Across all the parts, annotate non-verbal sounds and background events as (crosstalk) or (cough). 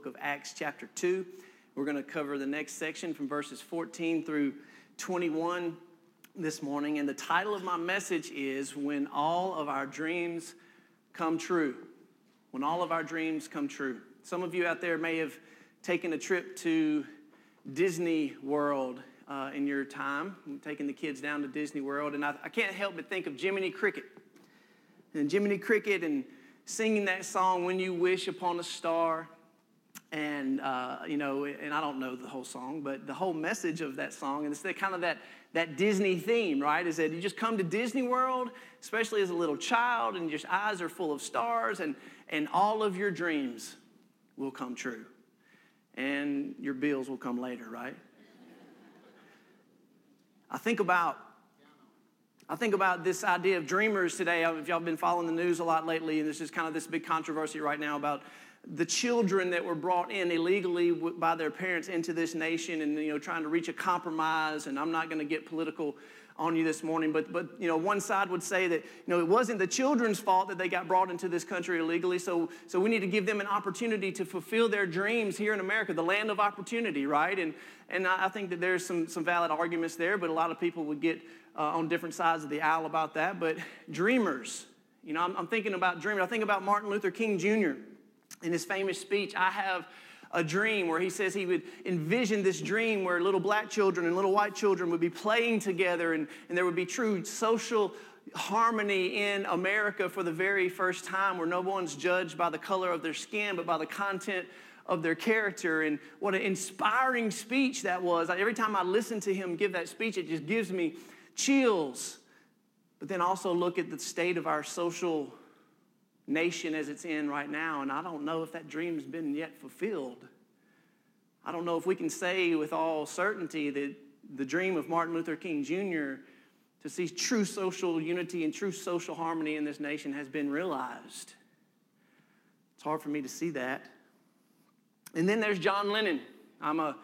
book of Acts, chapter 2. We're going to cover the next section from verses 14 through 21 this morning. And the title of my message is When All of Our Dreams Come True. When All of Our Dreams Come True. Some of you out there may have taken a trip to Disney World uh, in your time, taking the kids down to Disney World. And I, I can't help but think of Jiminy Cricket. And Jiminy Cricket and singing that song, When You Wish Upon a Star. And, uh, you know, and I don't know the whole song, but the whole message of that song, and it's the, kind of that, that Disney theme, right? Is that you just come to Disney World, especially as a little child, and your eyes are full of stars, and, and all of your dreams will come true. And your bills will come later, right? I think about I think about this idea of dreamers today. If y'all have been following the news a lot lately, and there's just kind of this big controversy right now about the children that were brought in illegally by their parents into this nation and you know trying to reach a compromise and i'm not going to get political on you this morning but but you know one side would say that you know it wasn't the children's fault that they got brought into this country illegally so so we need to give them an opportunity to fulfill their dreams here in america the land of opportunity right and and i think that there's some some valid arguments there but a lot of people would get uh, on different sides of the aisle about that. But dreamers, you know, I'm, I'm thinking about dreamers. I think about Martin Luther King Jr. in his famous speech, I have a dream where he says he would envision this dream where little black children and little white children would be playing together and, and there would be true social harmony in America for the very first time where no one's judged by the color of their skin but by the content of their character. And what an inspiring speech that was. Every time I listen to him give that speech, it just gives me chills. But then also look at the state of our social nation as it's in right now, and I don't know if that dream's been yet fulfilled. I don't know if we can say with all certainty that the dream of Martin Luther King Jr. to see true social unity and true social harmony in this nation has been realized. It's hard for me to see that. And then there's John Lennon. I'm a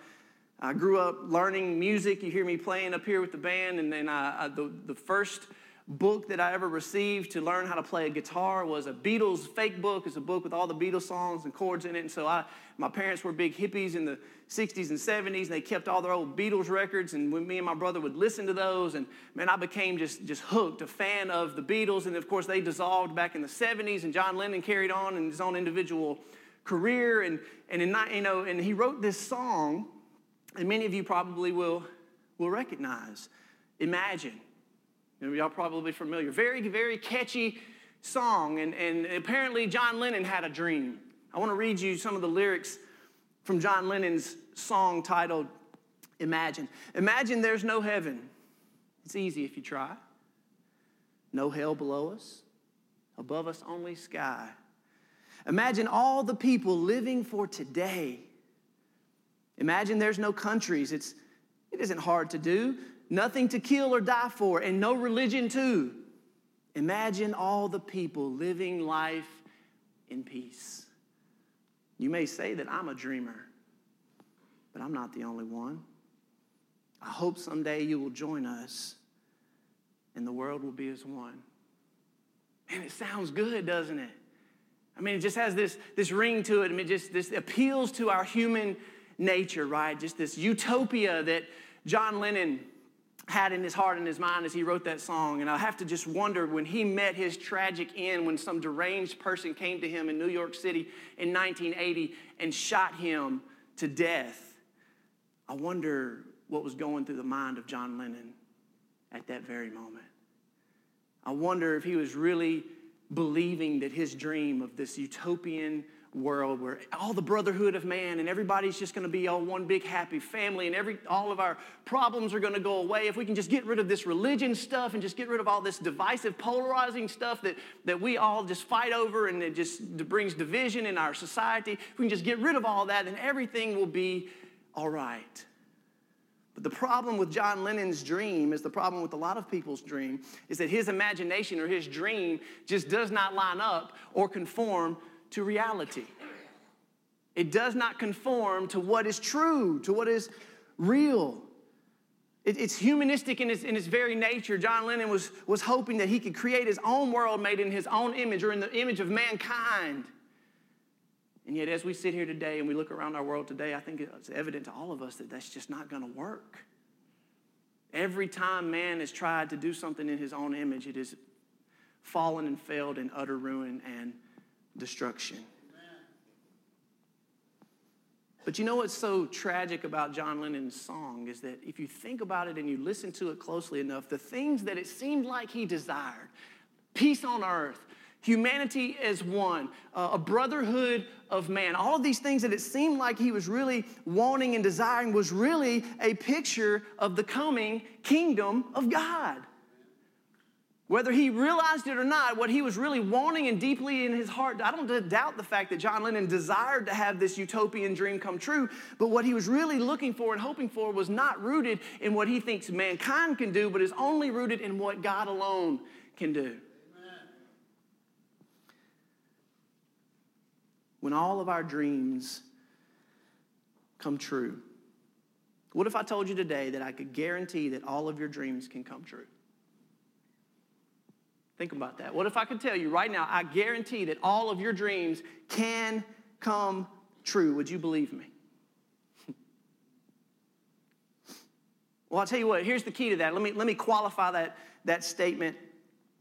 I grew up learning music. You hear me playing up here with the band, and then I, I, the, the first book that I ever received to learn how to play a guitar was a Beatles fake book. It's a book with all the Beatles songs and chords in it. And so I, my parents were big hippies in the 60s and 70s, and they kept all their old Beatles records. And when me and my brother would listen to those, and man, I became just, just hooked, a fan of the Beatles. And of course, they dissolved back in the 70s, and John Lennon carried on in his own individual career. And, and, in, you know, and he wrote this song and many of you probably will, will recognize. Imagine. Y'all probably familiar. Very, very catchy song. And, and apparently, John Lennon had a dream. I want to read you some of the lyrics from John Lennon's song titled Imagine. Imagine there's no heaven. It's easy if you try. No hell below us, above us only sky. Imagine all the people living for today Imagine there's no countries. It's, it isn't hard to do. Nothing to kill or die for, and no religion, too. Imagine all the people living life in peace. You may say that I'm a dreamer, but I'm not the only one. I hope someday you will join us and the world will be as one. And it sounds good, doesn't it? I mean, it just has this, this ring to it. I mean, it just this appeals to our human nature, right? Just this utopia that John Lennon had in his heart and his mind as he wrote that song. And I have to just wonder when he met his tragic end, when some deranged person came to him in New York City in 1980 and shot him to death. I wonder what was going through the mind of John Lennon at that very moment. I wonder if he was really believing that his dream of this utopian world where all the brotherhood of man and everybody's just going to be all one big happy family and every all of our problems are going to go away. If we can just get rid of this religion stuff and just get rid of all this divisive polarizing stuff that, that we all just fight over and it just brings division in our society if we can just get rid of all that then everything will be all right. But the problem with John Lennon's dream is the problem with a lot of people's dream is that his imagination or his dream just does not line up or conform to reality. It does not conform to what is true, to what is real. It, it's humanistic in its, in its very nature. John Lennon was, was hoping that he could create his own world made in his own image or in the image of mankind. And yet, as we sit here today and we look around our world today, I think it's evident to all of us that that's just not going to work. Every time man has tried to do something in his own image, it has fallen and failed in utter ruin and destruction. But you know what's so tragic about John Lennon's song is that if you think about it and you listen to it closely enough, the things that it seemed like he desired peace on earth, humanity as one, uh, a brotherhood of man, all of these things that it seemed like he was really wanting and desiring was really a picture of the coming kingdom of God. Whether he realized it or not, what he was really wanting and deeply in his heart, I don't doubt the fact that John Lennon desired to have this utopian dream come true, but what he was really looking for and hoping for was not rooted in what he thinks mankind can do, but is only rooted in what God alone can do. When all of our dreams come true, what if I told you today that I could guarantee that all of your dreams can come true? Think about that. What if I could tell you right now, I guarantee that all of your dreams can come true? Would you believe me? (laughs) well, I'll tell you what, here's the key to that. Let me, let me qualify that, that statement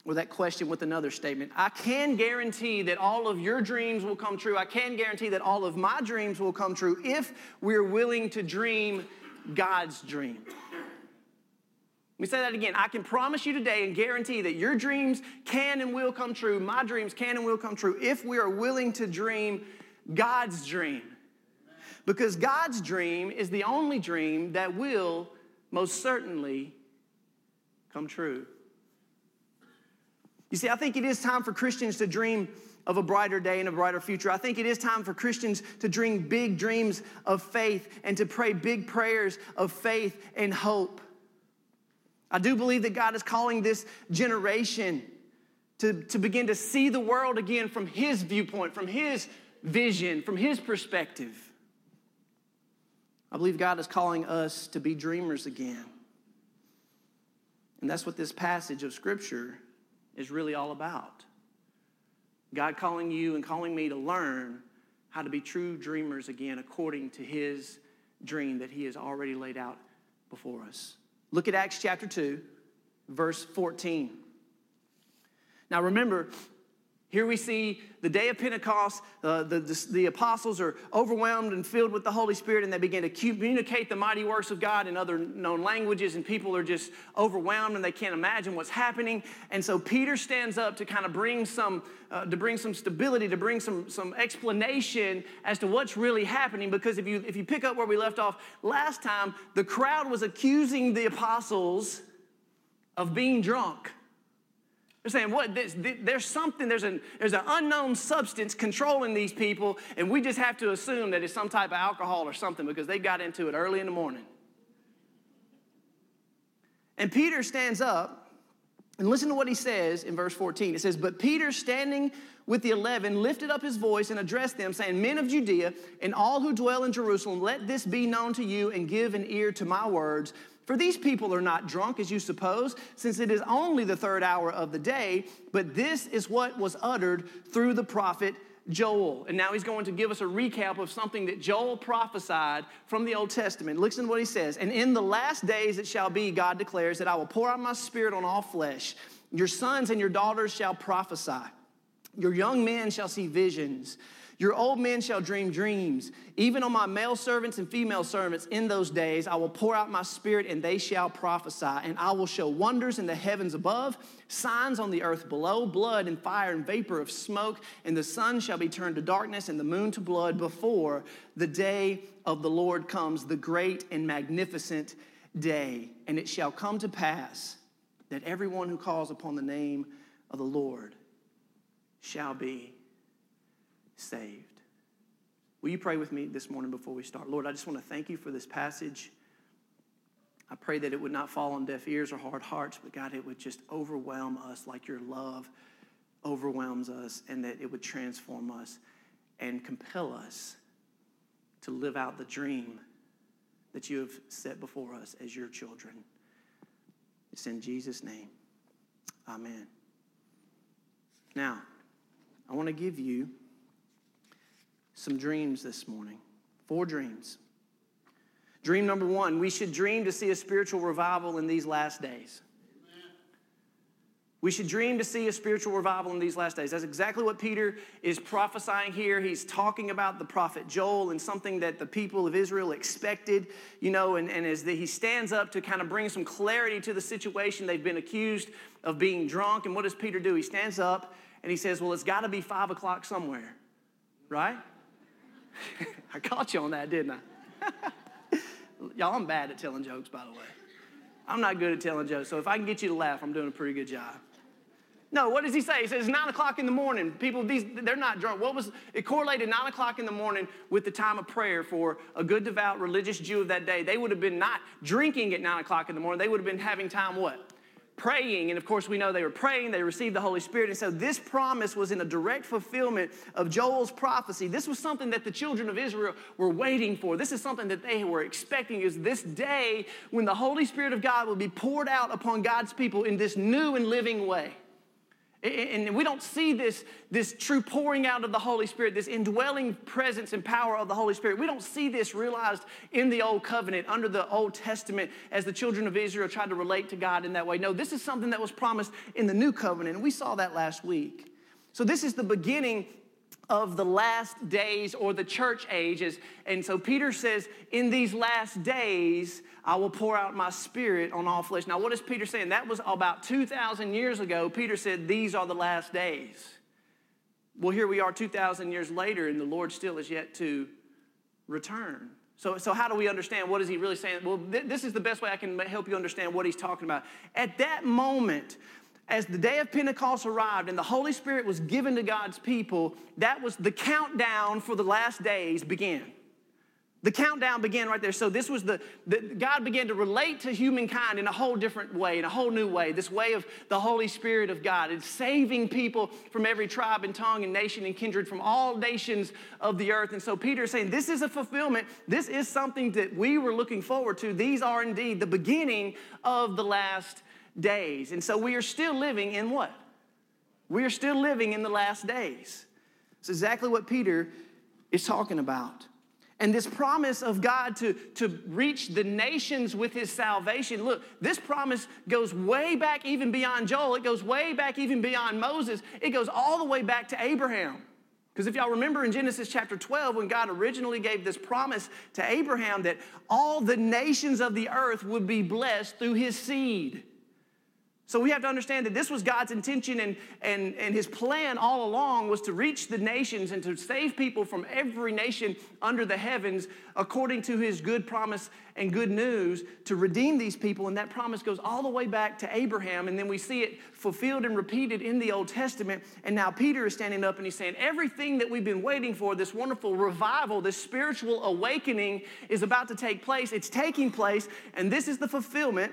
or that question with another statement. I can guarantee that all of your dreams will come true. I can guarantee that all of my dreams will come true if we're willing to dream God's dream. Let me say that again. I can promise you today and guarantee that your dreams can and will come true. My dreams can and will come true if we are willing to dream God's dream. Because God's dream is the only dream that will most certainly come true. You see, I think it is time for Christians to dream of a brighter day and a brighter future. I think it is time for Christians to dream big dreams of faith and to pray big prayers of faith and hope. I do believe that God is calling this generation to, to begin to see the world again from His viewpoint, from His vision, from His perspective. I believe God is calling us to be dreamers again. And that's what this passage of Scripture is really all about. God calling you and calling me to learn how to be true dreamers again according to His dream that He has already laid out before us. Look at Acts chapter 2, verse 14. Now remember, here we see the day of Pentecost, uh, the, the, the, apostles are overwhelmed and filled with the Holy Spirit, and they begin to communicate the mighty works of God in other known languages, and people are just overwhelmed and they can't imagine what's happening. And so Peter stands up to kind of bring some, uh, to bring some stability, to bring some, some explanation as to what's really happening. Because if you, if you pick up where we left off last time, the crowd was accusing the apostles of being drunk. They're saying, what, this, there's something, there's an, there's an unknown substance controlling these people, and we just have to assume that it's some type of alcohol or something because they got into it early in the morning. And Peter stands up, and listen to what he says in verse 14. It says, But Peter, standing with the eleven, lifted up his voice and addressed them, saying, Men of Judea and all who dwell in Jerusalem, let this be known to you and give an ear to my words. For these people are not drunk as you suppose, since it is only the third hour of the day, but this is what was uttered through the prophet Joel. And now he's going to give us a recap of something that Joel prophesied from the Old Testament. Listen to what he says. And in the last days it shall be, God declares, that I will pour out my spirit on all flesh. Your sons and your daughters shall prophesy. Your young men shall see visions. Your old men shall dream dreams. Even on my male servants and female servants in those days, I will pour out my spirit and they shall prophesy. And I will show wonders in the heavens above, signs on the earth below, blood and fire and vapor of smoke. And the sun shall be turned to darkness and the moon to blood before the day of the Lord comes, the great and magnificent day. And it shall come to pass that everyone who calls upon the name of the Lord shall be saved. Will you pray with me this morning before we start? Lord, I just want to thank you for this passage. I pray that it would not fall on deaf ears or hard hearts, but God, it would just overwhelm us like your love overwhelms us, and that it would transform us and compel us to live out the dream that you have set before us as your children. It's in Jesus' name. Amen. Now, I want to give you some dreams this morning. Four dreams. Dream number one we should dream to see a spiritual revival in these last days. We should dream to see a spiritual revival in these last days. That's exactly what Peter is prophesying here. He's talking about the prophet Joel and something that the people of Israel expected, you know, and, and as the, he stands up to kind of bring some clarity to the situation, they've been accused of being drunk. And what does Peter do? He stands up and he says, Well, it's got to be five o'clock somewhere, right? (laughs) I caught you on that, didn't I? (laughs) Y'all, I'm bad at telling jokes, by the way. I'm not good at telling jokes, so if I can get you to laugh, I'm doing a pretty good job. No, what does he say? He says nine o'clock in the morning. People, these they're not drunk. What was it correlated nine o'clock in the morning with the time of prayer for a good devout religious Jew of that day? They would have been not drinking at nine o'clock in the morning. They would have been having time what? Praying. And of course, we know they were praying, they received the Holy Spirit. And so this promise was in a direct fulfillment of Joel's prophecy. This was something that the children of Israel were waiting for. This is something that they were expecting is this day when the Holy Spirit of God will be poured out upon God's people in this new and living way. And we don't see this, this true pouring out of the Holy Spirit, this indwelling presence and power of the Holy Spirit. We don't see this realized in the Old Covenant, under the Old Testament, as the children of Israel tried to relate to God in that way. No, this is something that was promised in the New Covenant, and we saw that last week. So, this is the beginning of the last days or the church ages. And so Peter says, In these last days, I will pour out my spirit on all flesh. Now, what is Peter saying? That was about 2,000 years ago. Peter said, These are the last days. Well, here we are 2,000 years later, and the Lord still is yet to return. So, so how do we understand? What is he really saying? Well, th- this is the best way I can help you understand what he's talking about. At that moment, as the day of Pentecost arrived and the Holy Spirit was given to God's people, that was the countdown for the last days began. The countdown began right there. So this was the, the, God began to relate to humankind in a whole different way, in a whole new way. This way of the Holy Spirit of God and saving people from every tribe and tongue and nation and kindred from all nations of the earth. And so Peter is saying, this is a fulfillment. This is something that we were looking forward to. These are indeed the beginning of the last days. And so we are still living in what? We are still living in the last days. It's exactly what Peter is talking about. And this promise of God to, to reach the nations with his salvation, look, this promise goes way back even beyond Joel. It goes way back even beyond Moses. It goes all the way back to Abraham. Because if y'all remember in Genesis chapter 12, when God originally gave this promise to Abraham that all the nations of the earth would be blessed through his seed. So we have to understand that this was God's intention and, and, and his plan all along was to reach the nations and to save people from every nation under the heavens according to his good promise and good news to redeem these people. And that promise goes all the way back to Abraham. And then we see it fulfilled and repeated in the Old Testament. And now Peter is standing up and he's saying, Everything that we've been waiting for, this wonderful revival, this spiritual awakening is about to take place. It's taking place. And this is the fulfillment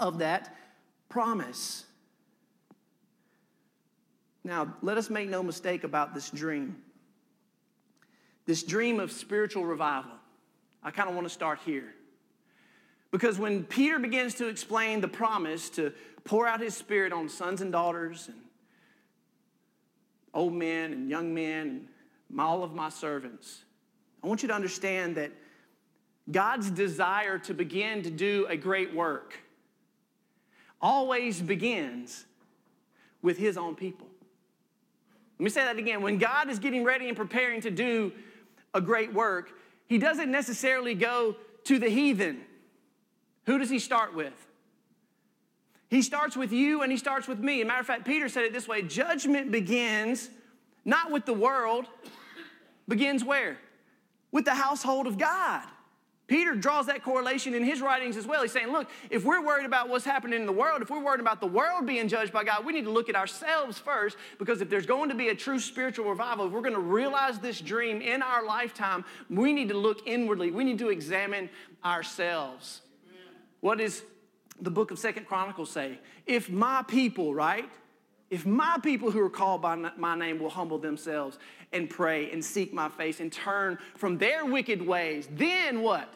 of that promise. Now, let us make no mistake about this dream. This dream of spiritual revival. I kind of want to start here. Because when Peter begins to explain the promise to pour out his spirit on sons and daughters and old men and young men and all of my servants, I want you to understand that God's desire to begin to do a great work always begins with his own people. Let me say that again. When God is getting ready and preparing to do a great work, he doesn't necessarily go to the heathen. Who does he start with? He starts with you and he starts with me. As a matter of fact, Peter said it this way judgment begins not with the world, begins where? With the household of God. Peter draws that correlation in his writings as well. He's saying, look, if we're worried about what's happening in the world, if we're worried about the world being judged by God, we need to look at ourselves first because if there's going to be a true spiritual revival, if we're going to realize this dream in our lifetime, we need to look inwardly. We need to examine ourselves. Amen. What does the book of Second Chronicles say? If my people, right? If my people who are called by my name will humble themselves and pray and seek my face and turn from their wicked ways, then what?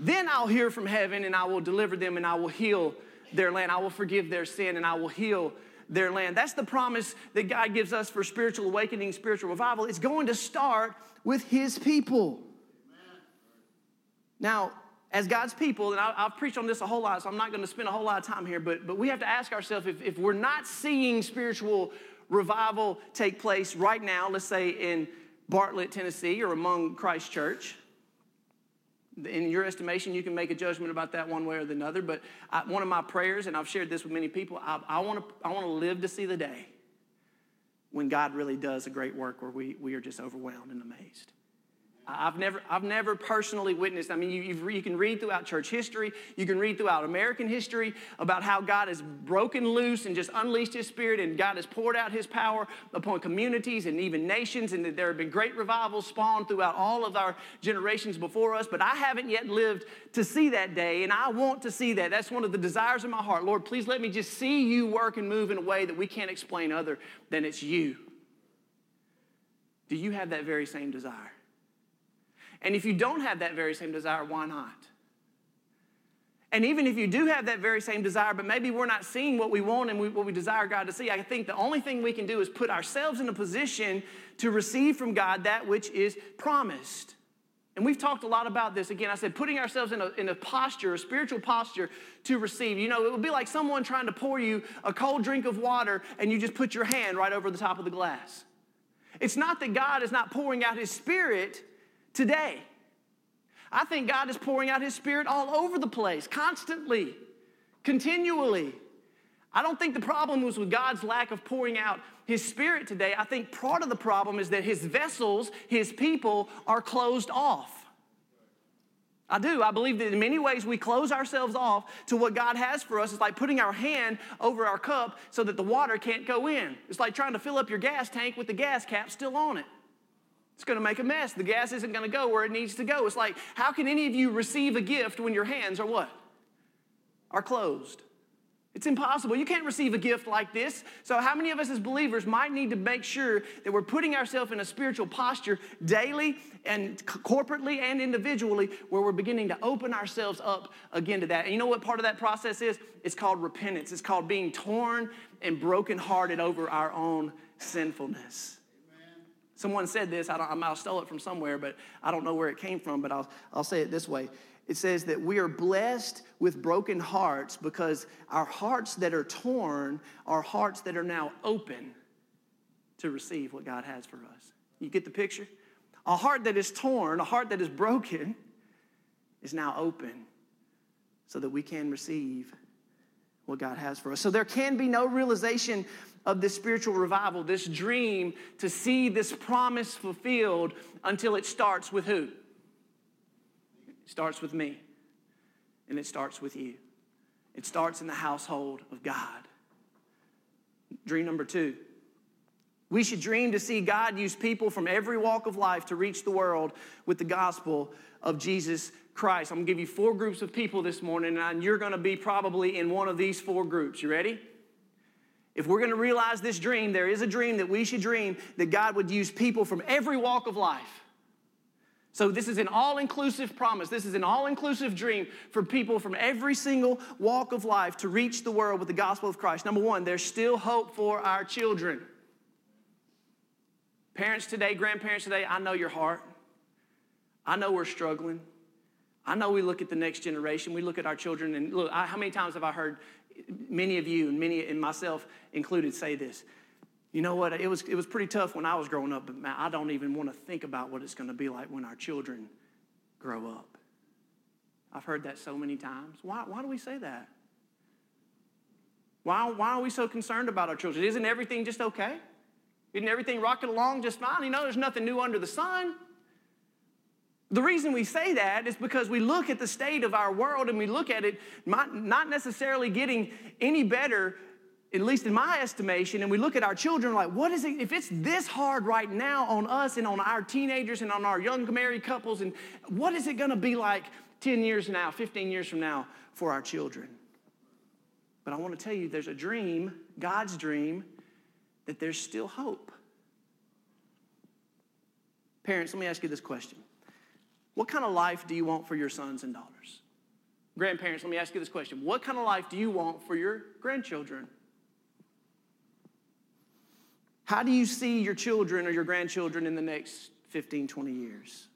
Then I'll hear from heaven and I will deliver them and I will heal their land. I will forgive their sin and I will heal their land. That's the promise that God gives us for spiritual awakening, spiritual revival. It's going to start with His people. Now, as God's people, and I, have preached on this a whole lot, so I'm not going to spend a whole lot of time here, but, but we have to ask ourselves if, if we're not seeing spiritual revival take place right now, let's say in Bartlett, Tennessee, or among Christ Church, in your estimation, you can make a judgment about that one way or the other. But I, one of my prayers, and I've shared this with many people, I, I want to I want to live to see the day when God really does a great work where we, we are just overwhelmed and amazed. I've never, I've never personally witnessed. I mean, you, you can read throughout church history, you can read throughout American history about how God has broken loose and just unleashed His Spirit, and God has poured out His power upon communities and even nations, and that there have been great revivals spawned throughout all of our generations before us. But I haven't yet lived to see that day, and I want to see that. That's one of the desires of my heart. Lord, please let me just see you work and move in a way that we can't explain other than it's you. Do you have that very same desire? And if you don't have that very same desire, why not? And even if you do have that very same desire, but maybe we're not seeing what we want and we, what we desire God to see, I think the only thing we can do is put ourselves in a position to receive from God that which is promised. And we've talked a lot about this. Again, I said putting ourselves in a, in a posture, a spiritual posture to receive. You know, it would be like someone trying to pour you a cold drink of water and you just put your hand right over the top of the glass. It's not that God is not pouring out His Spirit, today. I think God is pouring out His Spirit all over the place, constantly, continually. I don't think the problem was with God's lack of pouring out His Spirit today. I think part of the problem is that His vessels, His people, are closed off. I do. I believe that in many ways we close ourselves off to what God has for us. It's like putting our hand over our cup so that the water can't go in. It's like trying to fill up your gas tank with the gas cap still on it. It's going to make a mess. The gas isn't going to go where it needs to go. It's like, how can any of you receive a gift when your hands are what? Are closed. It's impossible. You can't receive a gift like this. So, how many of us as believers might need to make sure that we're putting ourselves in a spiritual posture daily and corporately and individually where we're beginning to open ourselves up again to that? And you know what part of that process is? It's called repentance, it's called being torn and brokenhearted over our own sinfulness. Someone said this, I, don't, I stole it from somewhere, but I don't know where it came from, but I'll, I'll say it this way. It says that we are blessed with broken hearts because our hearts that are torn are hearts that are now open to receive what God has for us. You get the picture? A heart that is torn, a heart that is broken, is now open so that we can receive what God has for us. So there can be no realization of this spiritual revival, this dream to see this promise fulfilled until it starts with who? It starts with me, and it starts with you. It starts in the household of God. Dream number two. We should dream to see God use people from every walk of life to reach the world with the gospel of Jesus Christ. I'm gonna give you four groups of people this morning, and you're gonna be probably in one of these four groups. You ready? If we're going to realize this dream, there is a dream that we should dream that God would use people from every walk of life. So, this is an all inclusive promise. This is an all inclusive dream for people from every single walk of life to reach the world with the gospel of Christ. Number one, there's still hope for our children. Parents today, grandparents today, I know your heart. I know we're struggling. I know we look at the next generation. We look at our children, and look, I, how many times have I heard many of you and many and myself included say this. You know what? It was, it was pretty tough when I was growing up, but I don't even want to think about what it's going to be like when our children grow up. I've heard that so many times. Why, why do we say that? Why, why are we so concerned about our children? Isn't everything just okay? Isn't everything rocking along just fine? You know, there's nothing new under the sun. The reason we say that is because we look at the state of our world and we look at it not necessarily getting any better, at least in my estimation, and we look at our children like, what is it, if it's this hard right now on us and on our teenagers and on our young married couples, and what is it gonna be like 10 years now, 15 years from now for our children? But I wanna tell you, there's a dream, God's dream, that there's still hope. Parents, let me ask you this question. What kind of life do you want for your sons and daughters? Grandparents, let me ask you this question. What kind of life do you want for your grandchildren? How do you see your children or your grandchildren in the next 15, 20 years?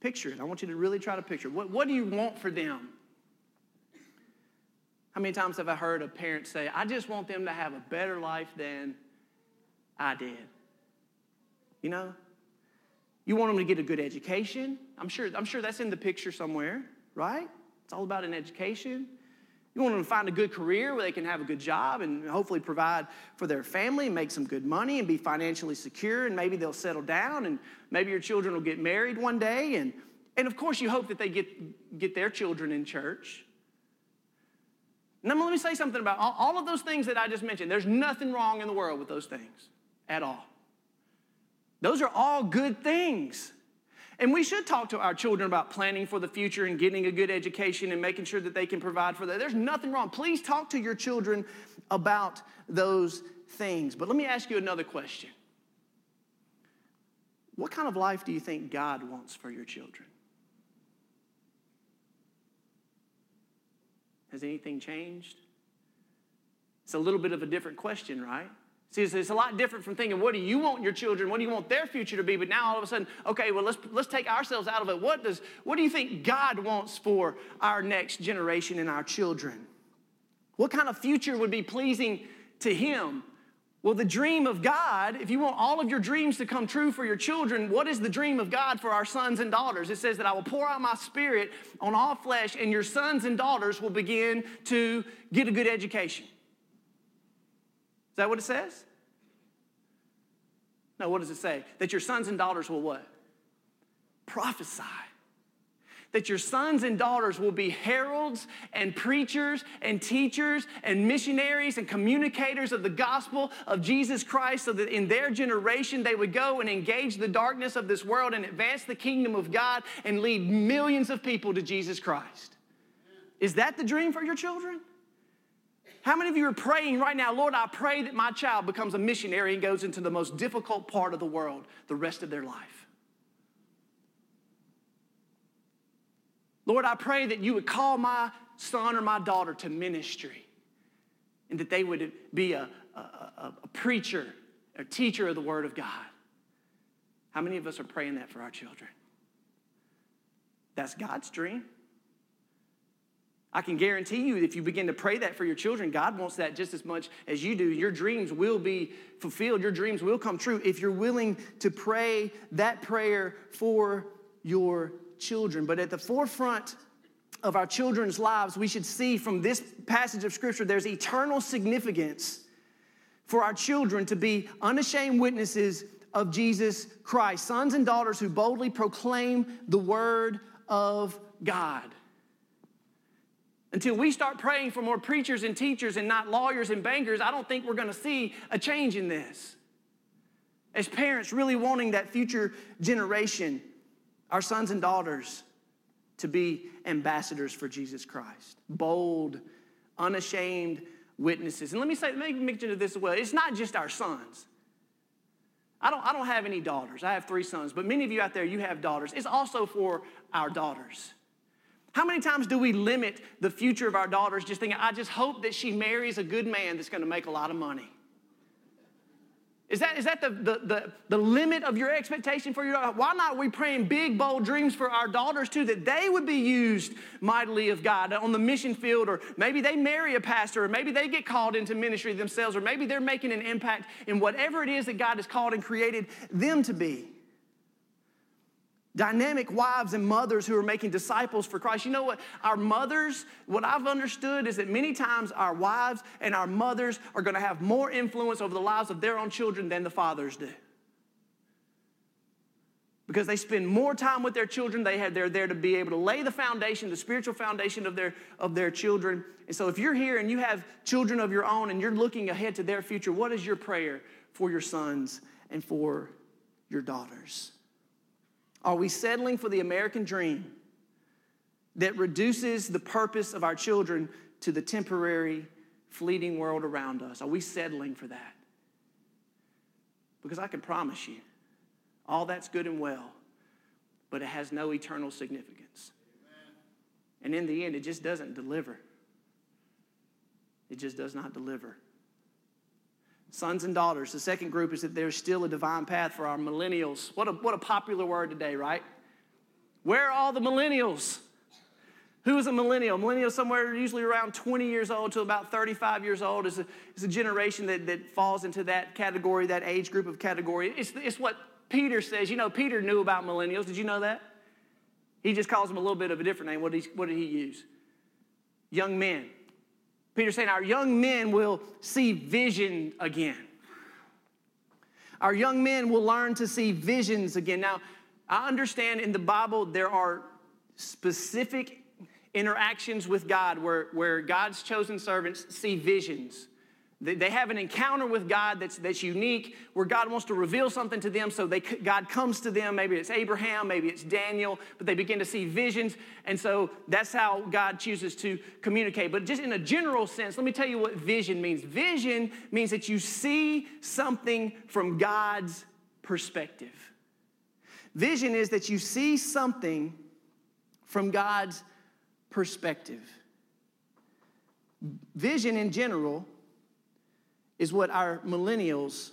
Picture it. I want you to really try to picture. What, what do you want for them? How many times have I heard a parent say, I just want them to have a better life than I did? You know? You want them to get a good education. I'm sure, I'm sure that's in the picture somewhere, right? It's all about an education. You want them to find a good career where they can have a good job and hopefully provide for their family and make some good money and be financially secure and maybe they'll settle down and maybe your children will get married one day and and of course you hope that they get get their children in church now, let me say something about all, all of those things that I just mentioned. There's nothing wrong in the world with those things at all. Those are all good things. And we should talk to our children about planning for the future and getting a good education and making sure that they can provide for that. There's nothing wrong. Please talk to your children about those things. But let me ask you another question What kind of life do you think God wants for your children? Has anything changed? It's a little bit of a different question, right? See, it's, a lot different from thinking, what do you want your children? What do you want their future to be? But now all of a sudden, okay, well, let's, let's take ourselves out of it. What, does, what do you think God wants for our next generation and our children? What kind of future would be pleasing to Him? Well, the dream of God, if you want all of your dreams to come true for your children, what is the dream of God for our sons and daughters? It says that I will pour out my spirit on all flesh, and your sons and daughters will begin to get a good education. Is that what it says? No, what does it say? That your sons and daughters will what? Prophesy that your sons and daughters will be heralds and preachers and teachers and missionaries and communicators of the gospel of Jesus Christ, so that in their generation they would go and engage the darkness of this world and advance the kingdom of God and lead millions of people to Jesus Christ. Is that the dream for your children? How many of you are praying right now, Lord, I pray that my child becomes a missionary and goes into the most difficult part of the world the rest of their life? Lord, I pray that you would call my son or my daughter to ministry and that they would be a, a, a, preacher, a teacher of the Word of God. How many of us are praying that for our children? That's God's dream. I can guarantee you, if you begin to pray that for your children, God wants that just as much as you do. Your dreams will be fulfilled, your dreams will come true if you're willing to pray that prayer for your children. But at the forefront of our children's lives, we should see from this passage of Scripture there's eternal significance for our children to be unashamed witnesses of Jesus Christ, sons and daughters who boldly proclaim the Word of God. Until we start praying for more preachers and teachers and not lawyers and bankers, I don't think we're going to see a change in this. As parents, really wanting that future generation our sons and daughters to be ambassadors for Jesus Christ, bold, unashamed witnesses. And let me say, let me mention this as well. It's not just our sons. I don't, I don't have any daughters. I have three sons, but many of you out there, you have daughters. It's also for our daughters. How many times do we limit the future of our daughters just thinking, I just hope that she marries a good man that's going to make a lot of money? Is that, is that the, the, the, the limit of your expectation for your daughter? Why not we praying big, bold dreams for our daughters too, that they would be used mightily of God on the mission field, or maybe they marry a pastor, or maybe they get called into ministry themselves, or maybe they're making an impact in whatever it is that God has called and created them to be dynamic wives and mothers who are making disciples for Christ. You know what? Our mothers, what I've understood is that many times our wives and our mothers are going to have more influence over the lives of their own children than the fathers do. Because they spend more time with their children, they have, they're there to be able to lay the foundation, the spiritual foundation of their, of their children. And so, if you're here and you have children of your own and you're looking ahead to their future, what is your prayer for your sons and for your daughters? Are we settling for the American dream that reduces the purpose of our children to the temporary, fleeting world around us? Are we settling for that? Because I can promise you, all that's good and well, but it has no eternal significance. And in the end, it just doesn't deliver. It just does not deliver. Sons and daughters. The second group is that there's still a divine path for our millennials. What a, what a popular word today, right? Where are all the millennials? Who is a millennial? Millennial somewhere usually around 20 years old to about 35 years old is a, is a generation that, that falls into that category, that age group of category. It's, it's what Peter says. You know, Peter knew about millennials. Did you know that? He just calls them a little bit of a different name. What did he, what did he use? Young men. Peter's saying our young men will see vision again. Our young men will learn to see visions again. Now, I understand in the Bible there are specific interactions with God where, where God's chosen servants see visions. They have an encounter with God that's, that's unique, where God wants to reveal something to them. So they, God comes to them. Maybe it's Abraham, maybe it's Daniel, but they begin to see visions. And so that's how God chooses to communicate. But just in a general sense, let me tell you what vision means. Vision means that you see something from God's perspective. Vision is that you see something from God's perspective. Vision in general is what our millennials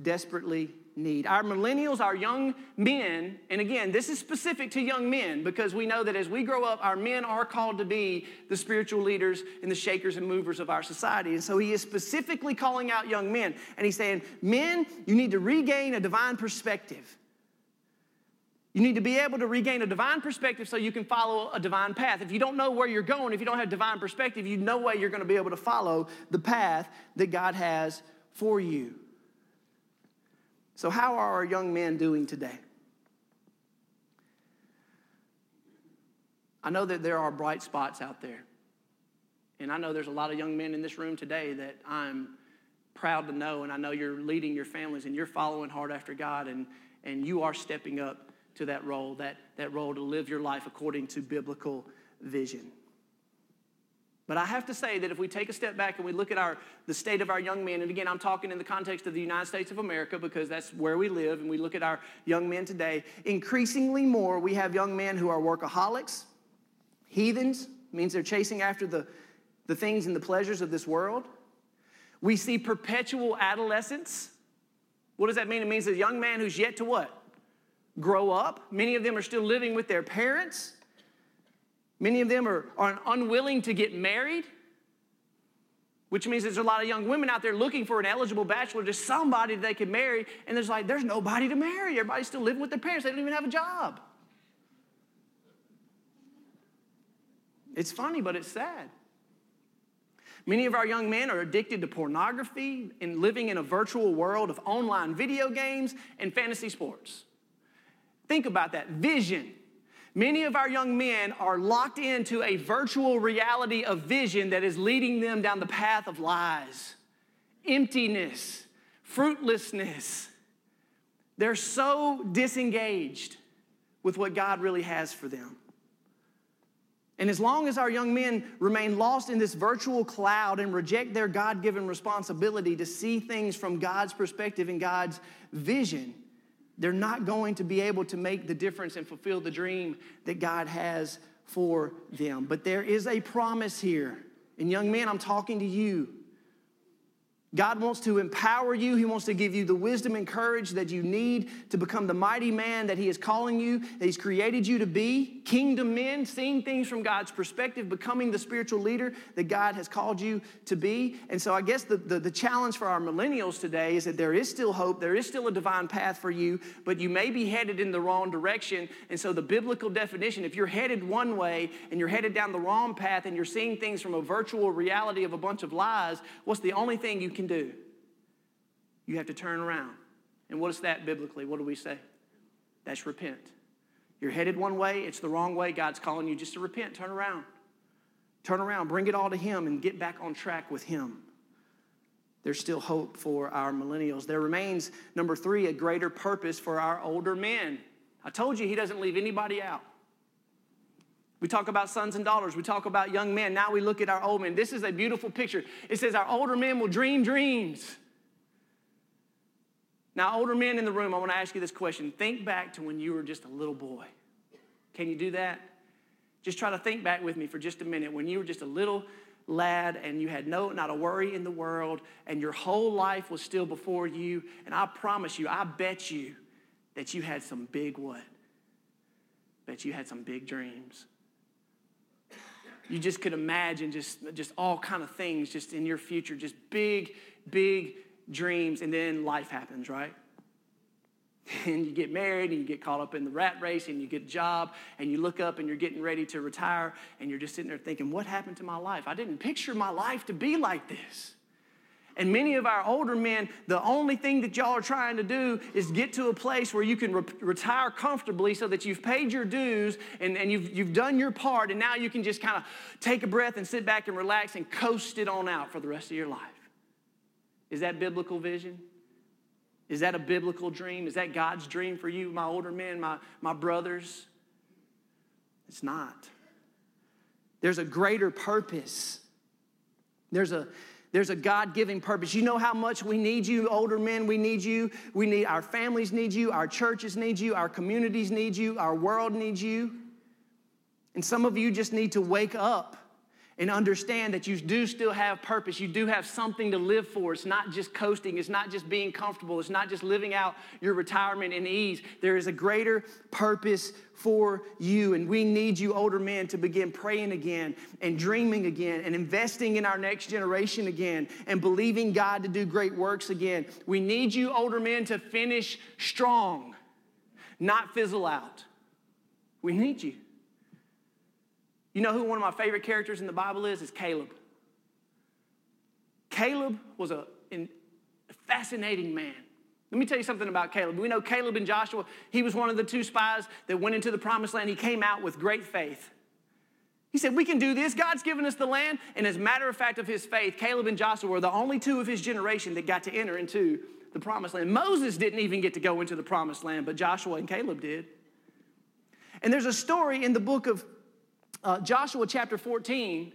desperately need. Our millennials, our young men, and again, this is specific to young men because we know that as we grow up, our men are called to be the spiritual leaders and the shakers and movers of our society. And so he is specifically calling out young men. And he's saying, Men, you need to regain a divine perspective. You need to be able to regain a divine perspective so you can follow a divine path. If you don't know where you're going, if you don't have divine perspective, you no way you're going to be able to follow the path that God has for you. So, how are our young men doing today? I know that there are bright spots out there. And I know there's a lot of young men in this room today that I'm proud to know. And I know you're leading your families and you're following hard after God and, and you are stepping up to that role, that, that role to live your life according to biblical vision. But I have to say that if we take a step back and we look at our, the state of our young men, and again, I'm talking in the context of the United States of America because that's where we live, and we look at our young men today, increasingly more we have young men who are workaholics, heathens, means they're chasing after the, the things and the pleasures of this world. We see perpetual adolescence. What does that mean? It means a young man who's yet to what? Grow up. Many of them are still living with their parents. Many of them are, are unwilling to get married, which means there's a lot of young women out there looking for an eligible bachelor, just somebody they can marry. And there's like, there's nobody to marry. Everybody's still living with their parents, they don't even have a job. It's funny, but it's sad. Many of our young men are addicted to pornography and living in a virtual world of online video games and fantasy sports. Think about that vision. Many of our young men are locked into a virtual reality of vision that is leading them down the path of lies, emptiness, fruitlessness. They're so disengaged with what God really has for them. And as long as our young men remain lost in this virtual cloud and reject their God given responsibility to see things from God's perspective and God's vision, they're not going to be able to make the difference and fulfill the dream that God has for them. But there is a promise here. And young men, I'm talking to you. God wants to empower you. He wants to give you the wisdom and courage that you need to become the mighty man that He is calling you, that He's created you to be. Kingdom men, seeing things from God's perspective, becoming the spiritual leader that God has called you to be. And so I guess the, the, the challenge for our millennials today is that there is still hope, there is still a divine path for you, but you may be headed in the wrong direction. And so the biblical definition, if you're headed one way and you're headed down the wrong path and you're seeing things from a virtual reality of a bunch of lies, what's the only thing you can can do. You have to turn around. And what is that biblically? What do we say? That's repent. You're headed one way, it's the wrong way. God's calling you just to repent. Turn around. Turn around, bring it all to Him, and get back on track with Him. There's still hope for our millennials. There remains, number three, a greater purpose for our older men. I told you He doesn't leave anybody out. We talk about sons and daughters. We talk about young men. Now we look at our old men. This is a beautiful picture. It says our older men will dream dreams. Now, older men in the room, I want to ask you this question. Think back to when you were just a little boy. Can you do that? Just try to think back with me for just a minute when you were just a little lad and you had no not a worry in the world and your whole life was still before you and i promise you i bet you that you had some big what bet you had some big dreams you just could imagine just just all kind of things just in your future just big big dreams and then life happens right (laughs) and you get married and you get caught up in the rat race and you get a job and you look up and you're getting ready to retire and you're just sitting there thinking, what happened to my life? I didn't picture my life to be like this. And many of our older men, the only thing that y'all are trying to do is get to a place where you can re- retire comfortably so that you've paid your dues and, and you've, you've done your part, and now you can just kind of take a breath and sit back and relax and coast it on out for the rest of your life. Is that biblical vision? Is that a biblical dream? Is that God's dream for you, my older men, my, my brothers? It's not. There's a greater purpose. There's a, there's a God given purpose. You know how much we need you, older men. We need you. We need our families need you. Our churches need you. Our communities need you. Our world needs you. And some of you just need to wake up and understand that you do still have purpose. You do have something to live for. It's not just coasting, it's not just being comfortable, it's not just living out your retirement in ease. There is a greater purpose for you. And we need you, older men, to begin praying again and dreaming again and investing in our next generation again and believing God to do great works again. We need you, older men, to finish strong, not fizzle out. We need you. You know who one of my favorite characters in the Bible is? Is Caleb. Caleb was a, a fascinating man. Let me tell you something about Caleb. We know Caleb and Joshua, he was one of the two spies that went into the promised land. He came out with great faith. He said, We can do this. God's given us the land. And as a matter of fact of his faith, Caleb and Joshua were the only two of his generation that got to enter into the promised land. Moses didn't even get to go into the promised land, but Joshua and Caleb did. And there's a story in the book of uh, Joshua chapter 14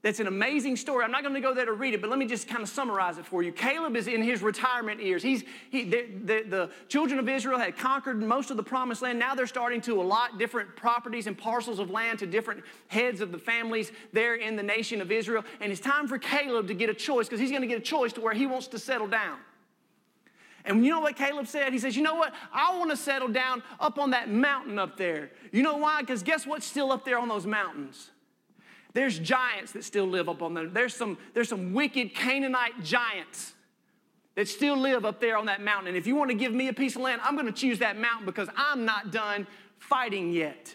that's an amazing story. I'm not going to go there to read it, but let me just kind of summarize it for you. Caleb is in his retirement years. He's, he, the, the, the, children of Israel had conquered most of the promised land. Now they're starting to allot different properties and parcels of land to different heads of the families there in the nation of Israel. And it's time for Caleb to get a choice because he's going to get a choice to where he wants to settle down. And you know what Caleb said? He says, You know what? I want to settle down up on that mountain up there. You know why? Because guess what's still up there on those mountains? There's giants that still live up on them. There's some, there's some wicked Canaanite giants that still live up there on that mountain. And if you want to give me a piece of land, I'm going to choose that mountain because I'm not done fighting yet.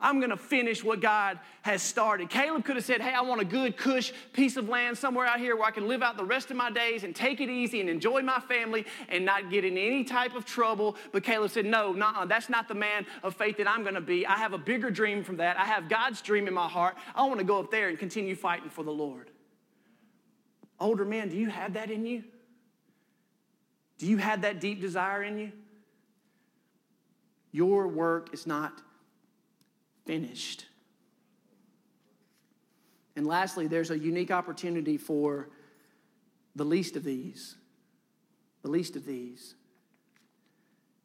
I'm going to finish what God has started. Caleb could have said, Hey, I want a good, cush piece of land somewhere out here where I can live out the rest of my days and take it easy and enjoy my family and not get in any type of trouble. But Caleb said, No, nah, that's not the man of faith that I'm going to be. I have a bigger dream from that. I have God's dream in my heart. I want to go up there and continue fighting for the Lord. Older men, do you have that in you? Do you have that deep desire in you? Your work is not finished. And lastly, there's a unique opportunity for the least of these. The least of these.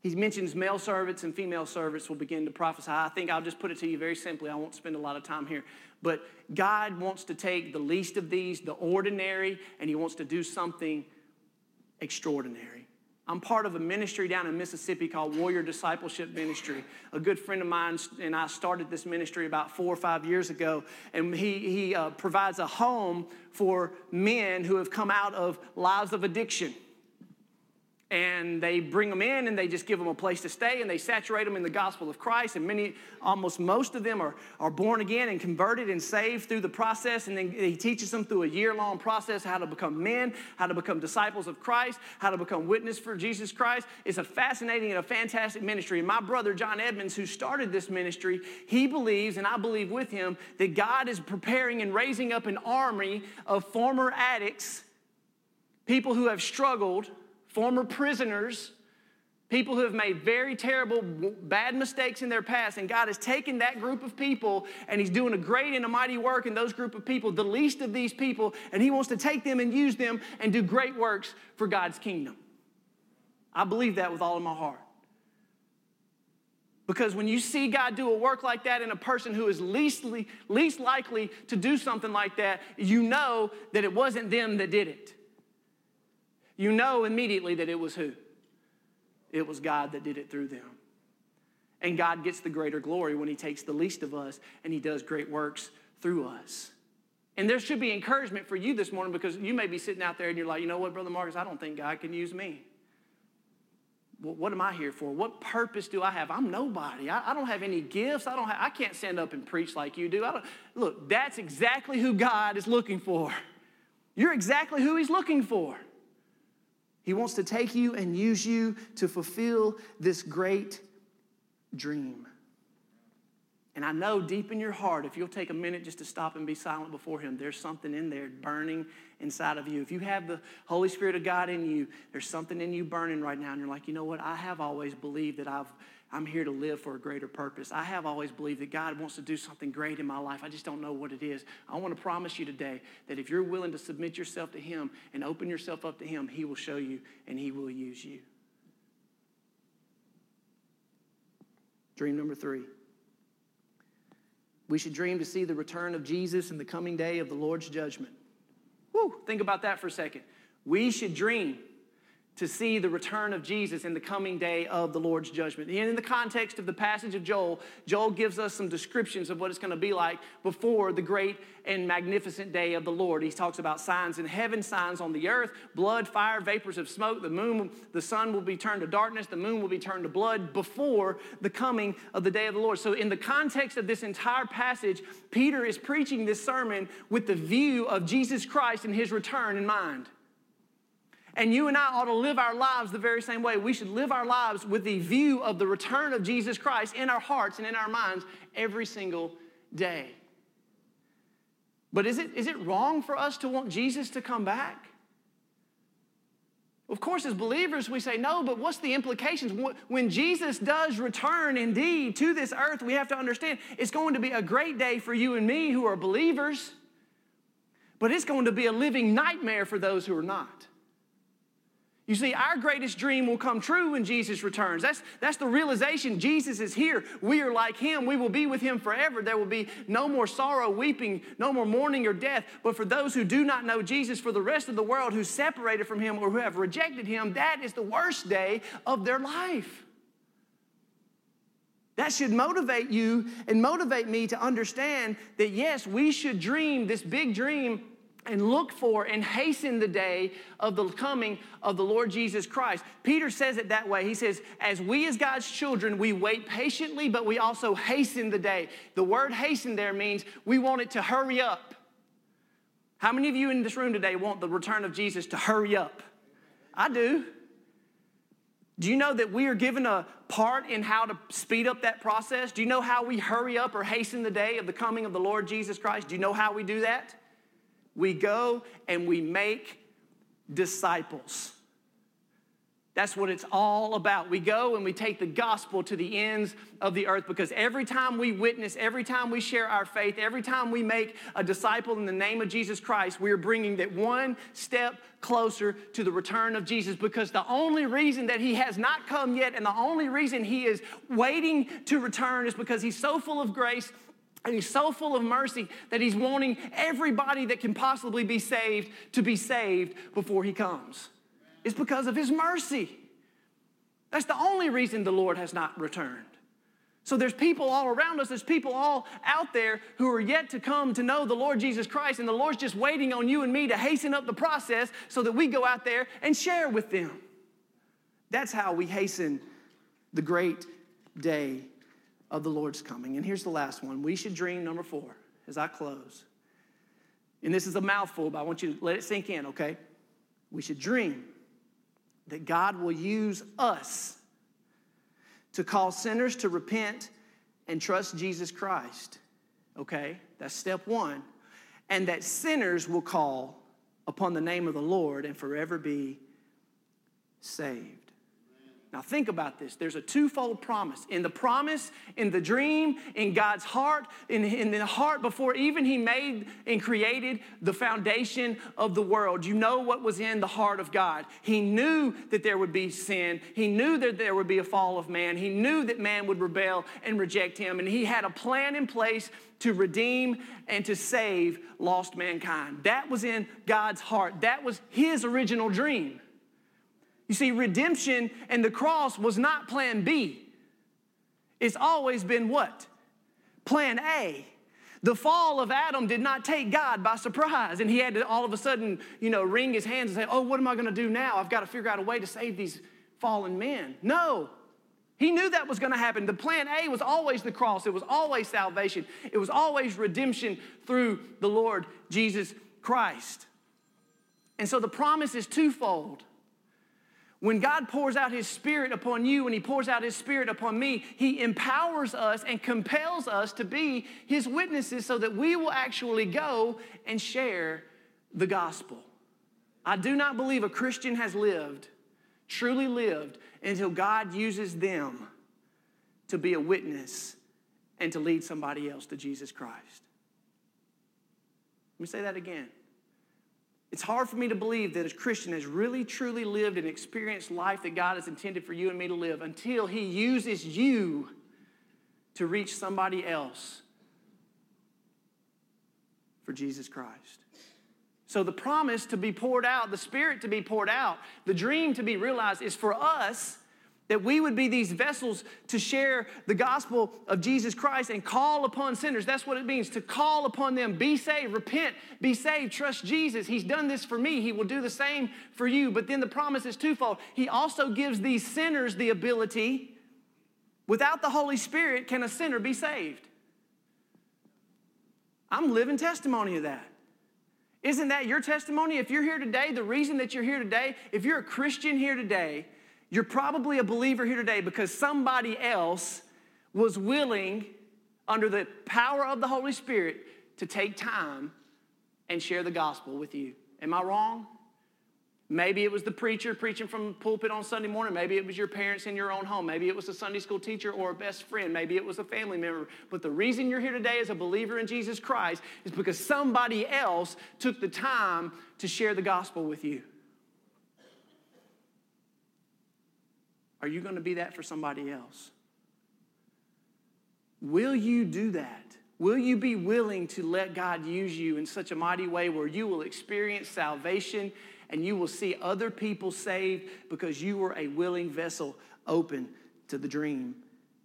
He mentions male servants and female servants will begin to prophesy. I think I'll just put it to you very simply. I won't spend a lot of time here. But God wants to take the least of these, the ordinary, and He wants to do something extraordinary. I'm part of a ministry down in Mississippi called Warrior Discipleship Ministry. A good friend of mine and I started this ministry about four or five years ago, and he, he uh, provides a home for men who have come out of lives of addiction and they bring them in and they just give them a place to stay and they saturate them in the gospel of Christ. And many, almost most of them are, are born again and converted and saved through the process. And then he teaches them through a year long process how to become men, how to become disciples of Christ, how to become witness for Jesus Christ. It's a fascinating and a fantastic ministry. And my brother, John Edmonds, who started this ministry, he believes, and I believe with him, that God is preparing and raising up an army of former addicts, people who have struggled former prisoners, people who have made very terrible, bad mistakes in their past. And God has taken that group of people and He's doing a great and a mighty work in those group of people, the least of these people, and He wants to take them and use them and do great works for God's kingdom. I believe that with all of my heart. Because when you see God do a work like that in a person who is least, least likely to do something like that, you know that it wasn't them that did it. You know immediately that it was who? It was God that did it through them. And God gets the greater glory when He takes the least of us and He does great works through us. And there should be encouragement for you this morning because you may be sitting out there and you're like, you know what, Brother Marcus, I don't think God can use me. Well, what am I here for? What purpose do I have? I'm nobody. I, I don't have any gifts. I don't. Have, I can't stand up and preach like you do. Look, that's exactly who God is looking for. You're exactly who He's looking for. He wants to take you and use you to fulfill this great dream. And I know deep in your heart, if you'll take a minute just to stop and be silent before Him, there's something in there burning inside of you. If you have the Holy Spirit of God in you, there's something in you burning right now, and you're like, you know what? I have always believed that I've, I'm here to live for a greater purpose. I have always believed that God wants to do something great in my life. I just don't know what it is. I want to promise you today that if you're willing to submit yourself to Him and open yourself up to Him, He will show you and He will use you. Dream number three. We should dream to see the return of Jesus in the coming day of the Lord's judgment. Woo, think about that for a second. We should dream to see the return of Jesus in the coming day of the Lord's judgment. And in the context of the passage of Joel, Joel gives us some descriptions of what it's going to be like before the great and magnificent day of the Lord. He talks about signs in heaven, signs on the earth, blood, fire, vapors of smoke. The moon, the sun will be turned to darkness, the moon will be turned to blood before the coming of the day of the Lord. So, in the context of this entire passage, Peter is preaching this sermon with the view of Jesus Christ and his return in mind. And you and I ought to live our lives the very same way. We should live our lives with the view of the return of Jesus Christ in our hearts and in our minds every single day. But is it, is it wrong for us to want Jesus to come back? Of course, as believers, we say no, but what's the implications? When Jesus does return indeed to this earth, we have to understand it's going to be a great day for you and me who are believers, but it's going to be a living nightmare for those who are not. You see, our greatest dream will come true when Jesus returns. That's, that's the realization Jesus is here. We are like him. We will be with him forever. There will be no more sorrow, weeping, no more mourning or death. But for those who do not know Jesus, for the rest of the world who separated from him or who have rejected him, that is the worst day of their life. That should motivate you and motivate me to understand that yes, we should dream this big dream and look for and hasten the day of the coming of the Lord Jesus Christ. Peter says it that way. He says, As we as God's children, we wait patiently, but we also hasten the day. The word hasten there means we want it to hurry up. How many of you in this room today want the return of Jesus to hurry up? I do. Do you know that we are given a part in how to speed up that process? Do you know how we hurry up or hasten the day of the coming of the Lord Jesus Christ? Do you know how we do that? We go and we make disciples. That's what it's all about. We go and we take the gospel to the ends of the earth because every time we witness, every time we share our faith, every time we make a disciple in the name of Jesus Christ, we are bringing that one step closer to the return of Jesus because the only reason that he has not come yet and the only reason he is waiting to return is because he's so full of grace and he's so full of mercy that he's wanting everybody that can possibly be saved to be saved before he comes. It's because of his mercy. That's the only reason the Lord has not returned. So there's people all around us, there's people all out there who are yet to come to know the Lord Jesus Christ, and the Lord's just waiting on you and me to hasten up the process so that we go out there and share with them. That's how we hasten the great day of the Lord's coming. And here's the last one. We should dream, number four, as I close. And this is a mouthful, but I want you to let it sink in, okay? We should dream that God will use us to call sinners to repent and trust Jesus Christ. Okay? That's step one. And that sinners will call upon the name of the Lord and forever be saved. Now, think about this. There's a twofold promise. In the promise, in the dream, in God's heart, in, in the heart before even He made and created the foundation of the world. You know what was in the heart of God. He knew that there would be sin. He knew that there would be a fall of man. He knew that man would rebel and reject Him. And He had a plan in place to redeem and to save lost mankind. That was in God's heart. That was His original dream. You see, redemption and the cross was not plan B. It's always been what? Plan A. The fall of Adam did not take God by surprise, and he had to all of a sudden, you know, wring his hands and say, Oh, what am I going to do now? I've got to figure out a way to save these fallen men. No. He knew that was going to happen. The plan A was always the cross, it was always salvation, it was always redemption through the Lord Jesus Christ. And so the promise is twofold. When God pours out His Spirit upon you and He pours out His Spirit upon me, He empowers us and compels us to be His witnesses so that we will actually go and share the gospel. I do not believe a Christian has lived, truly lived, until God uses them to be a witness and to lead somebody else to Jesus Christ. Let me say that again. It's hard for me to believe that a Christian has really, truly lived and experienced life that God has intended for you and me to live until He uses you to reach somebody else for Jesus Christ. So, the promise to be poured out, the Spirit to be poured out, the dream to be realized is for us that we would be these vessels to share the gospel of Jesus Christ and call upon sinners. That's what it means to call upon them. Be saved, repent, be saved, trust Jesus. He's done this for me. He will do the same for you. But then the promise is twofold. He also gives these sinners the ability, without the Holy Spirit, can a sinner be saved? I'm living testimony of that. Isn't that your testimony? If you're here today, the reason that you're here today, if you're a Christian here today, you're probably a believer here today because somebody else was willing, under the power of the Holy Spirit, to take time and share the gospel with you. Am I wrong? Maybe it was the preacher preaching from the pulpit on Sunday morning. Maybe it was your parents in your own home. Maybe it was a Sunday school teacher or a best friend. Maybe it was a family member. But the reason you're here today as a believer in Jesus Christ is because somebody else took the time to share the gospel with you. Are you going to be that for somebody else? Will you do that? Will you be willing to let God use you in such a mighty way where you will experience salvation and you will see other people saved because you were a willing vessel open to the dream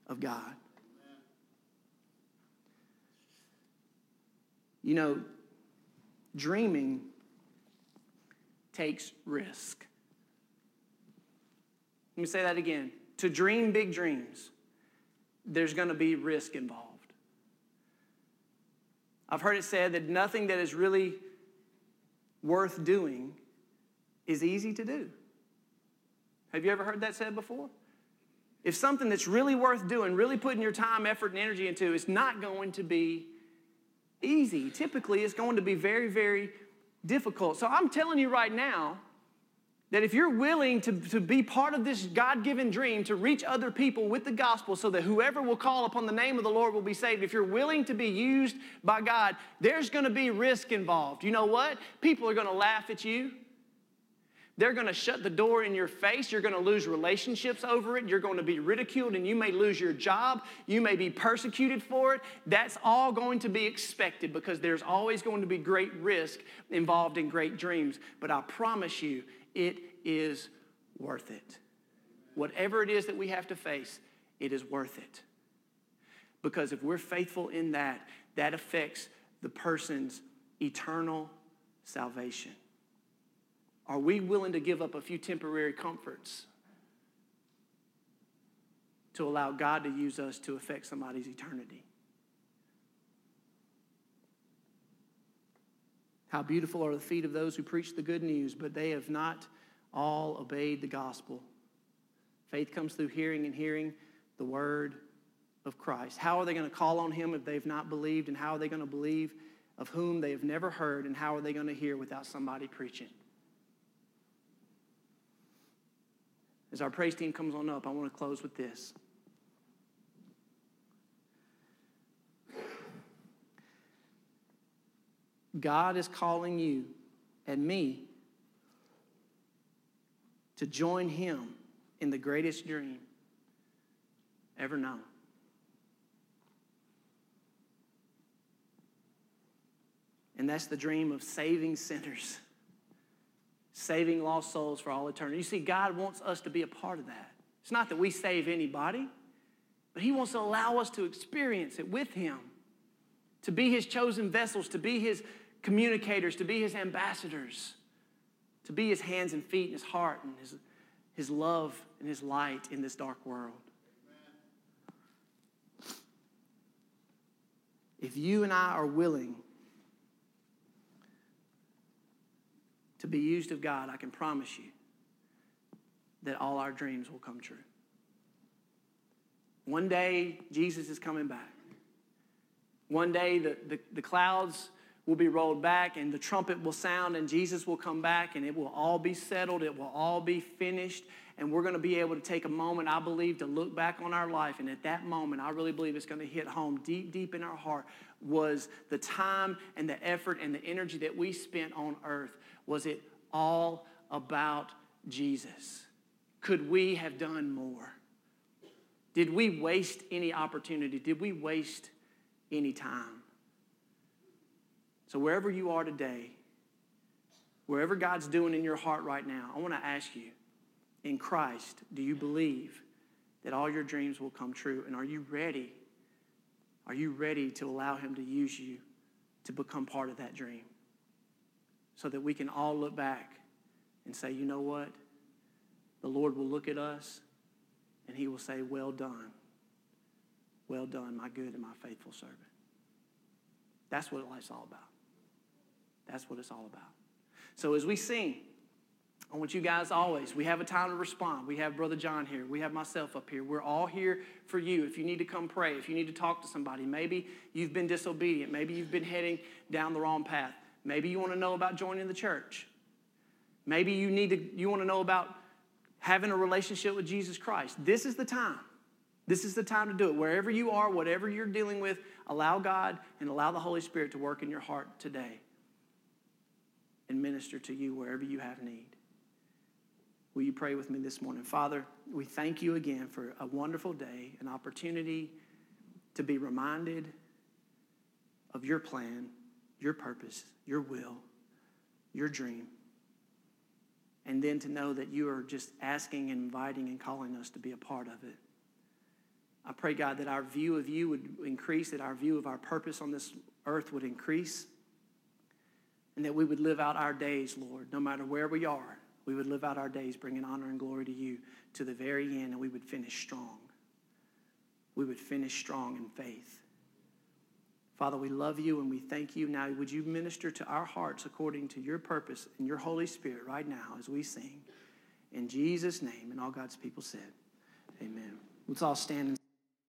of God? You know, dreaming takes risk. Let me say that again. To dream big dreams, there's going to be risk involved. I've heard it said that nothing that is really worth doing is easy to do. Have you ever heard that said before? If something that's really worth doing, really putting your time, effort, and energy into, is not going to be easy. Typically, it's going to be very, very difficult. So I'm telling you right now, that if you're willing to, to be part of this God given dream to reach other people with the gospel so that whoever will call upon the name of the Lord will be saved, if you're willing to be used by God, there's going to be risk involved. You know what? People are going to laugh at you. They're going to shut the door in your face. You're going to lose relationships over it. You're going to be ridiculed and you may lose your job. You may be persecuted for it. That's all going to be expected because there's always going to be great risk involved in great dreams. But I promise you, it is worth it. Whatever it is that we have to face, it is worth it. Because if we're faithful in that, that affects the person's eternal salvation. Are we willing to give up a few temporary comforts to allow God to use us to affect somebody's eternity? How beautiful are the feet of those who preach the good news, but they have not all obeyed the gospel. Faith comes through hearing and hearing the word of Christ. How are they going to call on him if they've not believed? And how are they going to believe of whom they have never heard? And how are they going to hear without somebody preaching? As our praise team comes on up, I want to close with this. God is calling you and me to join Him in the greatest dream ever known. And that's the dream of saving sinners, saving lost souls for all eternity. You see, God wants us to be a part of that. It's not that we save anybody, but He wants to allow us to experience it with Him, to be His chosen vessels, to be His communicators, to be His ambassadors, to be His hands and feet and His heart and His, his love and His light in this dark world. If you and I are willing to be used of God, I can promise you that all our dreams will come true. One day, Jesus is coming back. One day, the, the, the, clouds will be rolled back and the trumpet will sound, and Jesus will come back, and it will all be settled. It will all be finished. And we're going to be able to take a moment, I believe, to look back on our life. And at that moment, I really believe it's going to hit home deep, deep in our heart was the time and the effort and the energy that we spent on earth. Was it all about Jesus? Could we have done more? Did we waste any opportunity? Did we waste any time? So, wherever you are today, wherever God's doing in your heart right now, I want to ask you in Christ, do you believe that all your dreams will come true? And are you ready? Are you ready to allow Him to use you to become part of that dream? So that we can all look back and say, you know what? The Lord will look at us and He will say, Well done. Well done, my good and my faithful servant. That's what life's all about. That's what it's all about. So as we sing, I want you guys always, we have a time to respond. We have Brother John here. We have myself up here. We're all here for you. If you need to come pray, if you need to talk to somebody, maybe you've been disobedient, maybe you've been heading down the wrong path. Maybe you want to know about joining the church. Maybe you need to you want to know about having a relationship with Jesus Christ. This is the time. This is the time to do it. Wherever you are, whatever you're dealing with, allow God and allow the Holy Spirit to work in your heart today and minister to you wherever you have need. Will you pray with me this morning? Father, we thank you again for a wonderful day, an opportunity to be reminded of your plan, your purpose, your will, your dream. And then to know that you are just asking and inviting and calling us to be a part of it. I pray, God, that our view of you would increase, that our view of our purpose on this earth would increase, and that we would live out our days, Lord, no matter where we are. We would live out our days bringing honor and glory to you to the very end, and we would finish strong. We would finish strong in faith. Father, we love you and we thank you. Now, would you minister to our hearts according to your purpose and your Holy Spirit right now as we sing? In Jesus' name, and all God's people said, Amen. Let's all stand and